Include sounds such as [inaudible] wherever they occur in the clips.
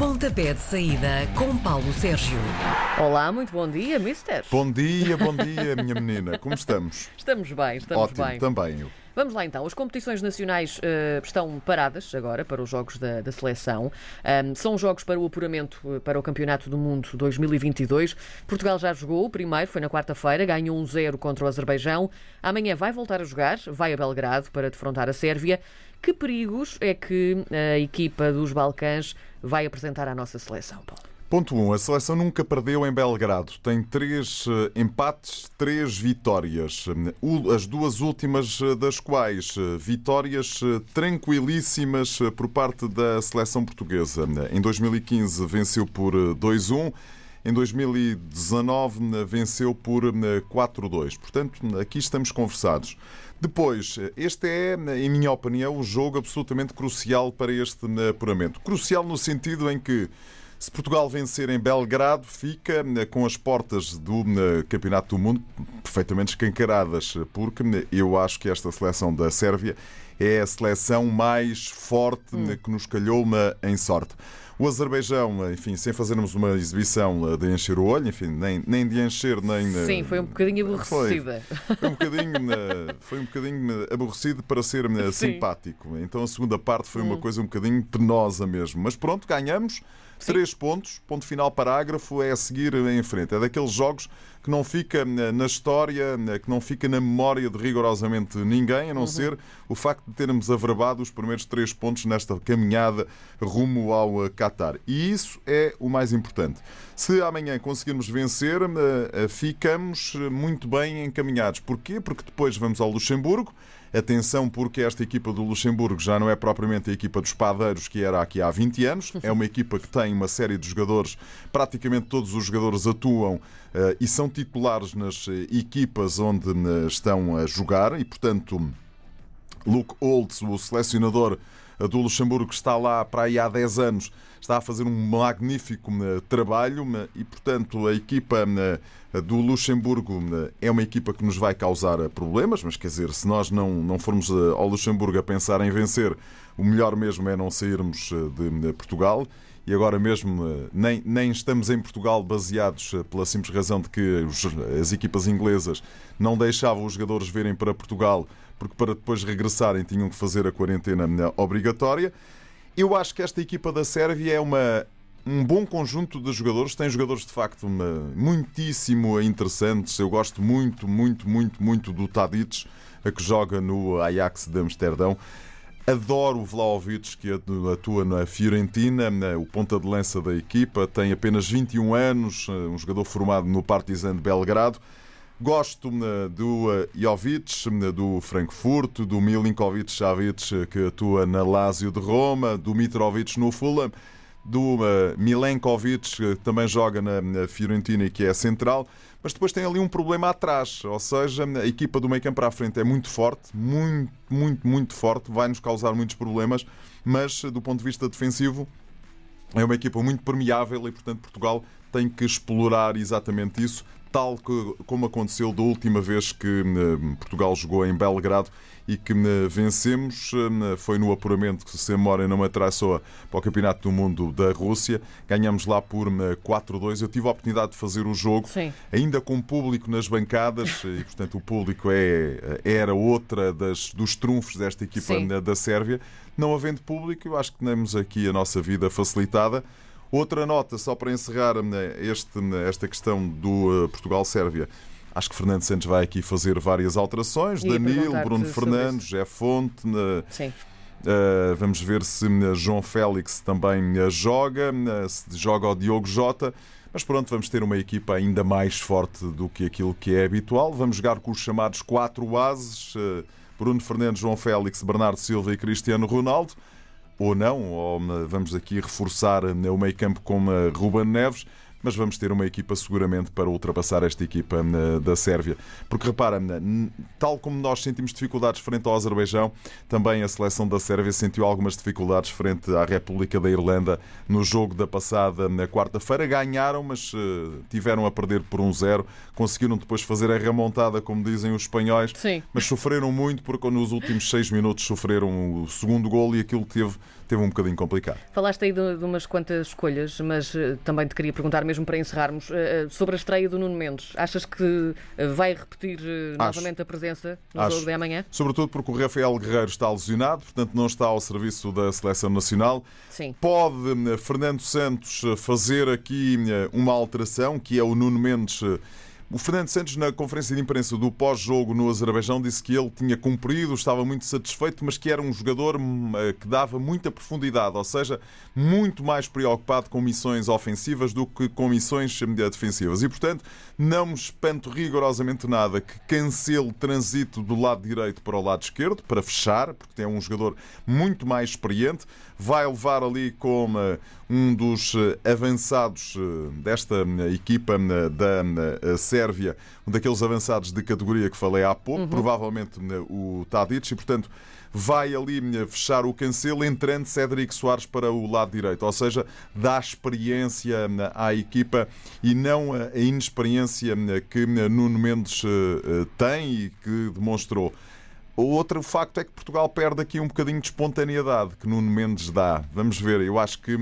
Pontapé de saída com Paulo Sérgio. Olá, muito bom dia, mister. Bom dia, bom dia, minha menina. Como estamos? Estamos bem, estamos Ótimo, bem. também eu. Vamos lá então. As competições nacionais eh, estão paradas agora para os jogos da, da seleção. Ahm, são jogos para o apuramento eh, para o Campeonato do Mundo 2022. Portugal já jogou, o primeiro foi na quarta-feira, ganhou 1-0 contra o Azerbaijão. Amanhã vai voltar a jogar, vai a Belgrado para defrontar a Sérvia. Que perigos é que a equipa dos Balcãs vai apresentar à nossa seleção, Paulo? Ponto 1. Um, a seleção nunca perdeu em Belgrado. Tem três eh, empates, três vitórias. As duas últimas eh, das quais eh, vitórias tranquilíssimas por parte da seleção portuguesa. Em 2015 venceu por eh, 2-1. Em 2019 eh, venceu por eh, 4-2. Portanto, aqui estamos conversados. Depois, este é, em minha opinião, o jogo absolutamente crucial para este apuramento. Crucial no sentido em que se Portugal vencer em Belgrado, fica eh, com as portas do eh, Campeonato do Mundo perfeitamente escancaradas, porque eh, eu acho que esta seleção da Sérvia é a seleção mais forte eh, que nos calhou em sorte. O Azerbaijão, enfim, sem fazermos uma exibição de encher o olho, enfim, nem, nem de encher, nem. Sim, foi um bocadinho Foi. aborrecida. foi um bocadinho, foi um bocadinho aborrecido para ser Sim. simpático. Então a segunda parte foi uma coisa um bocadinho penosa mesmo. Mas pronto, ganhamos. Três pontos, ponto final, parágrafo, é a seguir em frente. É daqueles jogos que não fica eh, na história, eh, que não fica na memória de rigorosamente ninguém, a não ser o facto de termos averbado os primeiros três pontos nesta caminhada rumo ao eh, Qatar. E isso é o mais importante. Se amanhã conseguirmos vencer, ficamos muito bem encaminhados. Porquê? Porque depois vamos ao Luxemburgo. Atenção, porque esta equipa do Luxemburgo já não é propriamente a equipa dos padeiros que era aqui há 20 anos. É uma equipa que tem uma série de jogadores, praticamente todos os jogadores atuam eh, e são titulares nas eh, equipas onde eh, estão a jogar. E, portanto, Luke Holtz, o selecionador eh, do Luxemburgo, está lá para aí há 10 anos, está a fazer um magnífico eh, trabalho eh, e, portanto, a equipa eh, do Luxemburgo é uma equipa que nos vai causar problemas, mas quer dizer, se nós não, não formos ao Luxemburgo a pensar em vencer, o melhor mesmo é não sairmos de Portugal. E agora mesmo nem, nem estamos em Portugal baseados pela simples razão de que os- as equipas inglesas não deixavam os jogadores virem para Portugal porque para depois regressarem tinham que fazer a quarentena eh, obrigatória. Eu acho que esta equipa da Sérvia é uma, um bom conjunto de jogadores. Tem jogadores de facto uma- muitíssimo interessantes. Eu gosto muito, muito, muito, muito do Tadic, a que joga no Ajax de Amsterdão. Adoro o Vlaovic, que atu- atua na Fiorentina, na- o ponta de lança da equipa. Tem apenas 21 anos, eh, um jogador formado no Partizan de Belgrado. Gosto do eh, Jovic, eh, do Frankfurt, do Milinkovic Savic, eh, que atua na Lazio de Roma, do Mitrovic no Fulham, do Milenkovic, que também joga na, na Fiorentina e que é central. Mas depois tem ali um problema atrás, ou seja, a equipa do meio campo para a frente é muito forte, muito, muito, muito forte, vai nos causar muitos problemas, mas do ponto de vista defensivo é uma equipa muito permeável e, portanto, Portugal tem que explorar exatamente isso, tal como aconteceu da última vez que eh, Portugal jogou em Belgrado e que eh, vencemos. eh, Foi no apuramento que se não me atrasou para o Campeonato do Mundo da Rússia. Ganhamos lá por eh, 4-2. Eu tive a oportunidade de fazer o jogo, Sim. ainda com público nas bancadas, [laughs] e portanto o público é, era outra das, dos trunfos desta equipa Sim. da Sérvia. Não havendo público, eu acho que temos aqui a nossa vida facilitada. Outra nota, só para encerrar né, este, esta questão do eh, Portugal-Sérvia. Acho que Fernando Santos vai aqui fazer várias alterações. Ia Danilo, Bruno Fernandes, Jé Fonte. né, Sim. Uh, vamos ver se João Félix também joga, se joga o Diogo Jota. Mas pronto, vamos ter uma equipa ainda mais forte do que aquilo que é habitual. Vamos jogar com os chamados quatro ases: Bruno Fernandes, João Félix, Bernardo Silva e Cristiano Ronaldo. Ou não, ou uh, vamos aqui reforçar uh, o meio campo com uh, Ruben Neves. Mas vamos ter uma equipa seguramente para ultrapassar esta equipa uh, da Sérvia. Porque repara, n- tal como nós sentimos dificuldades frente ao Azerbaijão, também a seleção da Sérvia sentiu algumas dificuldades frente à República da Irlanda no jogo da passada na quarta-feira. Ganharam, mas uh, tiveram a perder por 1-0. Conseguiram depois fazer a remontada, como dizem os espanhóis. Sim. Mas sofreram muito porque nos últimos seis minutos sofreram o segundo gol e aquilo teve teve um bocadinho complicado. Falaste aí de, de umas quantas escolhas, mas uh, também te queria perguntar, mesmo para encerrarmos, uh, sobre a estreia do Nuno Mendes. Achas que vai repetir novamente a presença no Acho. jogo de amanhã? Sobretudo porque o Rafael Guerreiro está lesionado, portanto não está ao serviço da Seleção Nacional. Sim. Pode Fernando Santos fazer aqui uma alteração, que é o Nuno Mendes o Fernando Santos, na conferência de imprensa do pós-jogo no Azerbaijão, disse que ele tinha cumprido, estava muito satisfeito, mas que era um jogador hum, eh, que dava muita profundidade, ou seja, muito mais preocupado com missões ofensivas do que com missões hum, defensivas. E, portanto, não me espanto rigorosamente nada que cancele trânsito do lado direito para o lado esquerdo, para fechar, porque é um jogador muito mais experiente. Vai levar ali como eh, um dos eh, avançados desta hum, equipa da Sérvia Sérvia, um daqueles avançados de categoria que falei há pouco, uhum. provavelmente né, o Tadic, e portanto vai ali né, fechar o cancelo, entrando Cédric Soares para o lado direito, ou seja, dá experiência né, à equipa e não a inexperiência que Nuno Mendes eh, eh, tem e que demonstrou. Outro facto é que Portugal perde aqui um bocadinho de espontaneidade que Nuno Mendes dá. Vamos ver, eu acho que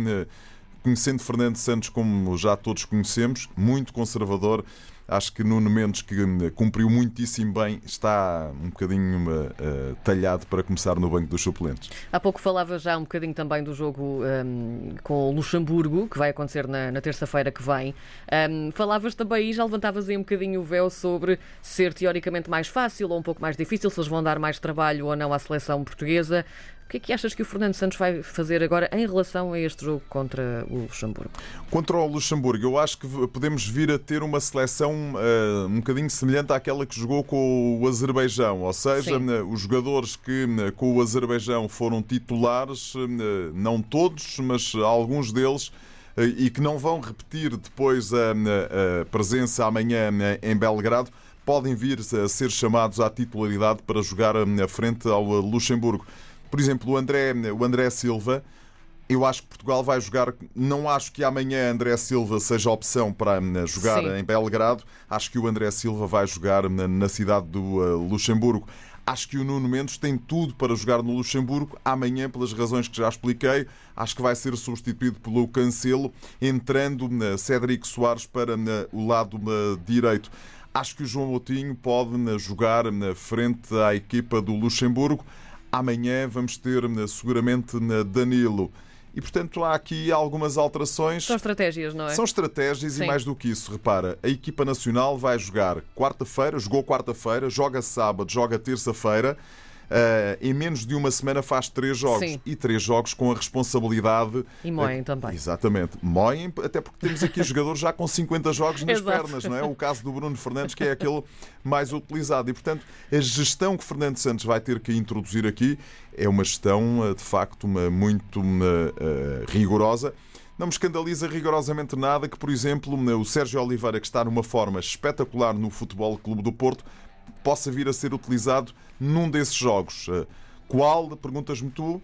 conhecendo Fernando Santos como já todos conhecemos, muito conservador, Acho que Nuno Mendes, que hum, cumpriu muitíssimo bem, está um bocadinho uh, talhado para começar no banco dos suplentes. Há pouco falava já um bocadinho também do jogo um, com o Luxemburgo, que vai acontecer na, na terça-feira que vem. Um, falavas também e já levantavas aí um bocadinho o véu sobre ser teoricamente mais fácil ou um pouco mais difícil, se eles vão dar mais trabalho ou não à seleção portuguesa. O que é que achas que o Fernando Santos vai fazer agora em relação a este jogo contra o Luxemburgo? Contra o Luxemburgo, eu acho que podemos vir a ter uma seleção uh, um bocadinho semelhante àquela que jogou com o Azerbaijão, ou seja, Sim. Eh, os jogadores que eh, com o Azerbaijão foram titulares, não todos, mas alguns deles e que não vão repetir depois a, a presença amanhã em Belgrado, podem vir a ser chamados à titularidade para jogar na frente ao Luxemburgo. Por exemplo, o André, o André Silva, eu acho que Portugal vai jogar. Não acho que amanhã André Silva seja opção para hum, jogar Sim. em Belgrado. Acho que o André Silva vai jogar hum, na cidade do uh, Luxemburgo. Acho que o Nuno Mendes tem tudo para jogar no Luxemburgo. Amanhã, pelas razões que já expliquei, acho que vai ser substituído pelo Cancelo, entrando hum, Cédric Soares para o lado direito. Acho que o João Moutinho pode jogar na frente à equipa do Luxemburgo. Amanhã vamos ter seguramente Danilo. E, portanto, há aqui algumas alterações. São estratégias, não é? São estratégias Sim. e mais do que isso, repara, a equipa nacional vai jogar quarta-feira, jogou quarta-feira, joga sábado, joga terça-feira. Uh, em menos de uma semana faz três jogos. Sim. E três jogos com a responsabilidade. E moem uh, também. Exatamente. Moem, até porque temos aqui [laughs] jogadores já com 50 jogos nas pernas, não é? O caso do Bruno Fernandes, que é aquele mais utilizado. E, portanto, a gestão que Fernando Santos vai ter que introduzir aqui é uma gestão, eh, de facto, uma, muito uma, uh, rigorosa. Não me escandaliza rigorosamente nada que, por exemplo, o Sérgio Oliveira, que está numa forma espetacular no Futebol Clube do Porto, possa vir a ser utilizado num desses jogos. Eh, qual, perguntas-me tu,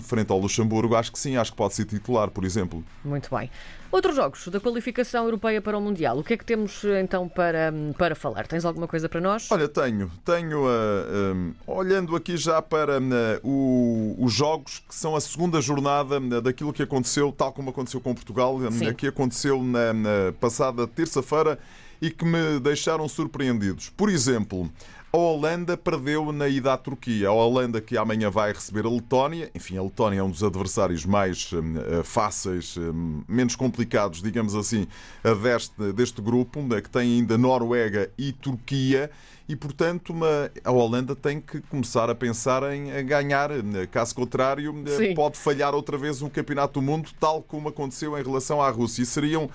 frente ao Luxemburgo, acho que sim, acho que pode ser titular, por exemplo. Muito bem. Outros jogos da qualificação europeia para o Mundial, o que é que temos eh, então para, para falar? Tens alguma coisa para nós? Olha, tenho. Tenho, uh, um, olhando aqui já para uh, o, os jogos que são a segunda jornada uh, daquilo que aconteceu, tal como aconteceu com Portugal, que aconteceu na, na passada terça-feira e que me deixaram surpreendidos. Por exemplo, a Holanda perdeu na ida à Turquia. A Holanda que amanhã vai receber a Letónia. Enfim, a Letónia é um dos adversários mais uh, fáceis, uh, menos complicados, digamos assim, deste, deste grupo, uh, que tem ainda Noruega e Turquia. E, portanto, uma, a Holanda tem que começar a pensar em ganhar. Caso contrário, Sim. pode falhar outra vez o Campeonato do Mundo, tal como aconteceu em relação à Rússia. E seriam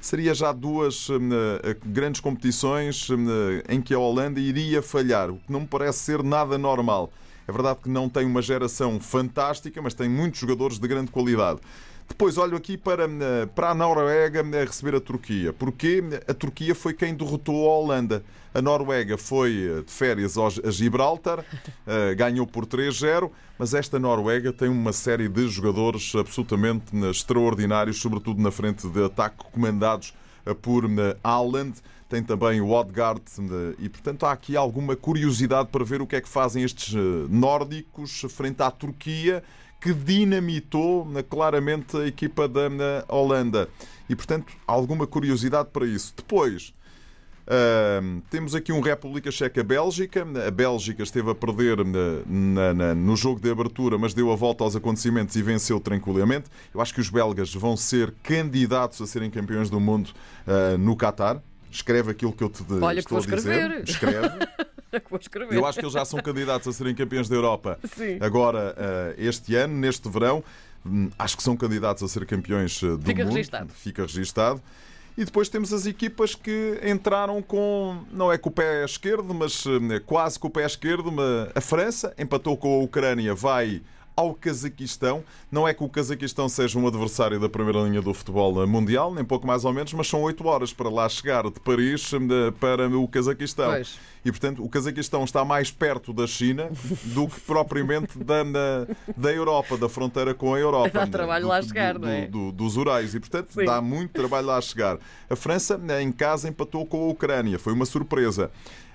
seria já duas hum, eh, grandes competições hum, eh, em que a Holanda iria falhar, o que não me parece ser nada normal. É verdade que não tem uma geração fantástica, mas tem muitos jogadores de grande qualidade. Depois olho aqui para, eh, para a Noruega a receber a Turquia. Porque a Turquia foi quem derrotou a Holanda. A Noruega foi eh, de férias a Gibraltar, [laughs] eh, ganhou por 3-0, mas esta Noruega tem uma série de jogadores absolutamente extraordinários, sobretudo na frente de ataque, comandados por Haaland tem também o Odgard e, portanto, há aqui alguma curiosidade para ver o que é que fazem estes nórdicos frente à Turquia, que dinamitou eh, claramente a equipa da eh, Holanda. E, portanto, alguma curiosidade para isso. Depois, Uh, temos aqui um República Checa-Bélgica. A Bélgica esteve a perder na, na, no jogo de abertura, mas deu a volta aos acontecimentos e venceu tranquilamente. Eu acho que os belgas vão ser candidatos a serem campeões do mundo uh, no Qatar. Escreve aquilo que eu te Olha, estou que a dizer. Escreve. [laughs] [laughs] Eu acho que eles já são candidatos a serem campeões da Europa. Sim. Agora, uh, este ano, neste verão, hum, acho que são candidatos a ser campeões do Fica mundo. Registado. Fica registado. E depois temos as equipas que entraram com, não é com o pé esquerdo, mas eh, quase com o pé esquerdo. A França empatou com a Ucrânia, vai ao Cazaquistão. Não é que o Cazaquistão seja um adversário da primeira linha do futebol mundial, nem pouco mais ou menos, mas são oito horas para lá chegar de Paris eh, para o Cazaquistão. Pois. E, portanto, o Cazaquistão está mais perto da China [laughs] do que propriamente da, da, da Europa, da fronteira com a Europa. Dá trabalho do, lá chegar, do, não é? do, dos Urais. E, portanto, Sim. dá muito trabalho lá chegar. A França, em casa, empatou com a Ucrânia. Foi uma surpresa.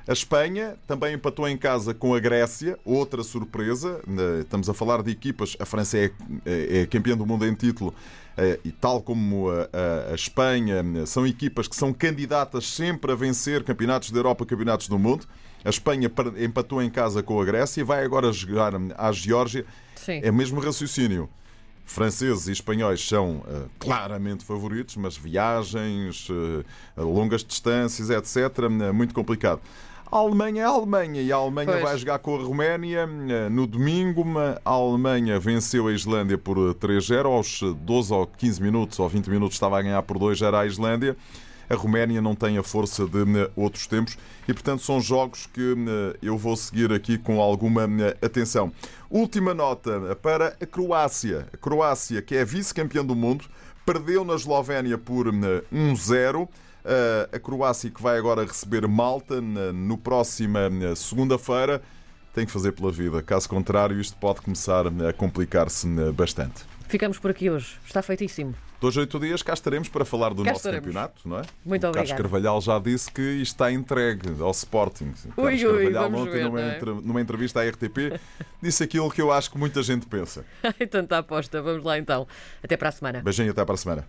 A Espanha também empatou em casa com a Grécia, outra surpresa. Estamos a falar de equipas. A França é, é campeã do mundo em título eh, e tal como a, a, Espanha, são equipas que são candidatas sempre a vencer campeonatos da Europa, campeonatos do mundo. A Espanha empatou em casa com a Grécia e vai agora jogar à Geórgia. Sim. É o mesmo raciocínio. Franceses e espanhóis são uh, claramente favoritos, mas viagens, uh, longas distâncias, etc., uh, muito complicado. A Alemanha é a Alemanha e a Alemanha pois. vai jogar com a Roménia no domingo. A Alemanha venceu a Islândia por 3-0. Aos 12 ou 15 minutos ou 20 minutos estava a ganhar por 2 era a Islândia. A Roménia não tem a força de outros tempos e, portanto, são jogos que eu vou seguir aqui com alguma atenção. Última nota para a Croácia. A Croácia, que é vice-campeã do mundo, perdeu na Eslovénia por 1-0. A Croácia que vai agora receber Malta no próxima segunda-feira tem que fazer pela vida. Caso contrário, isto pode começar a complicar-se bastante. Ficamos por aqui hoje. Está feitíssimo. Dois, oito dias cá estaremos para falar do cá nosso estaremos. campeonato, não é? Muito o Carlos obrigado. Carvalhal já disse que está entregue ao Sporting. Ui, Carlos ui, Carvalhal ontem, numa, é? numa entrevista à RTP, [laughs] disse aquilo que eu acho que muita gente pensa. Tanta aposta. Vamos lá então. Até para a semana. Beijinho, até para a semana.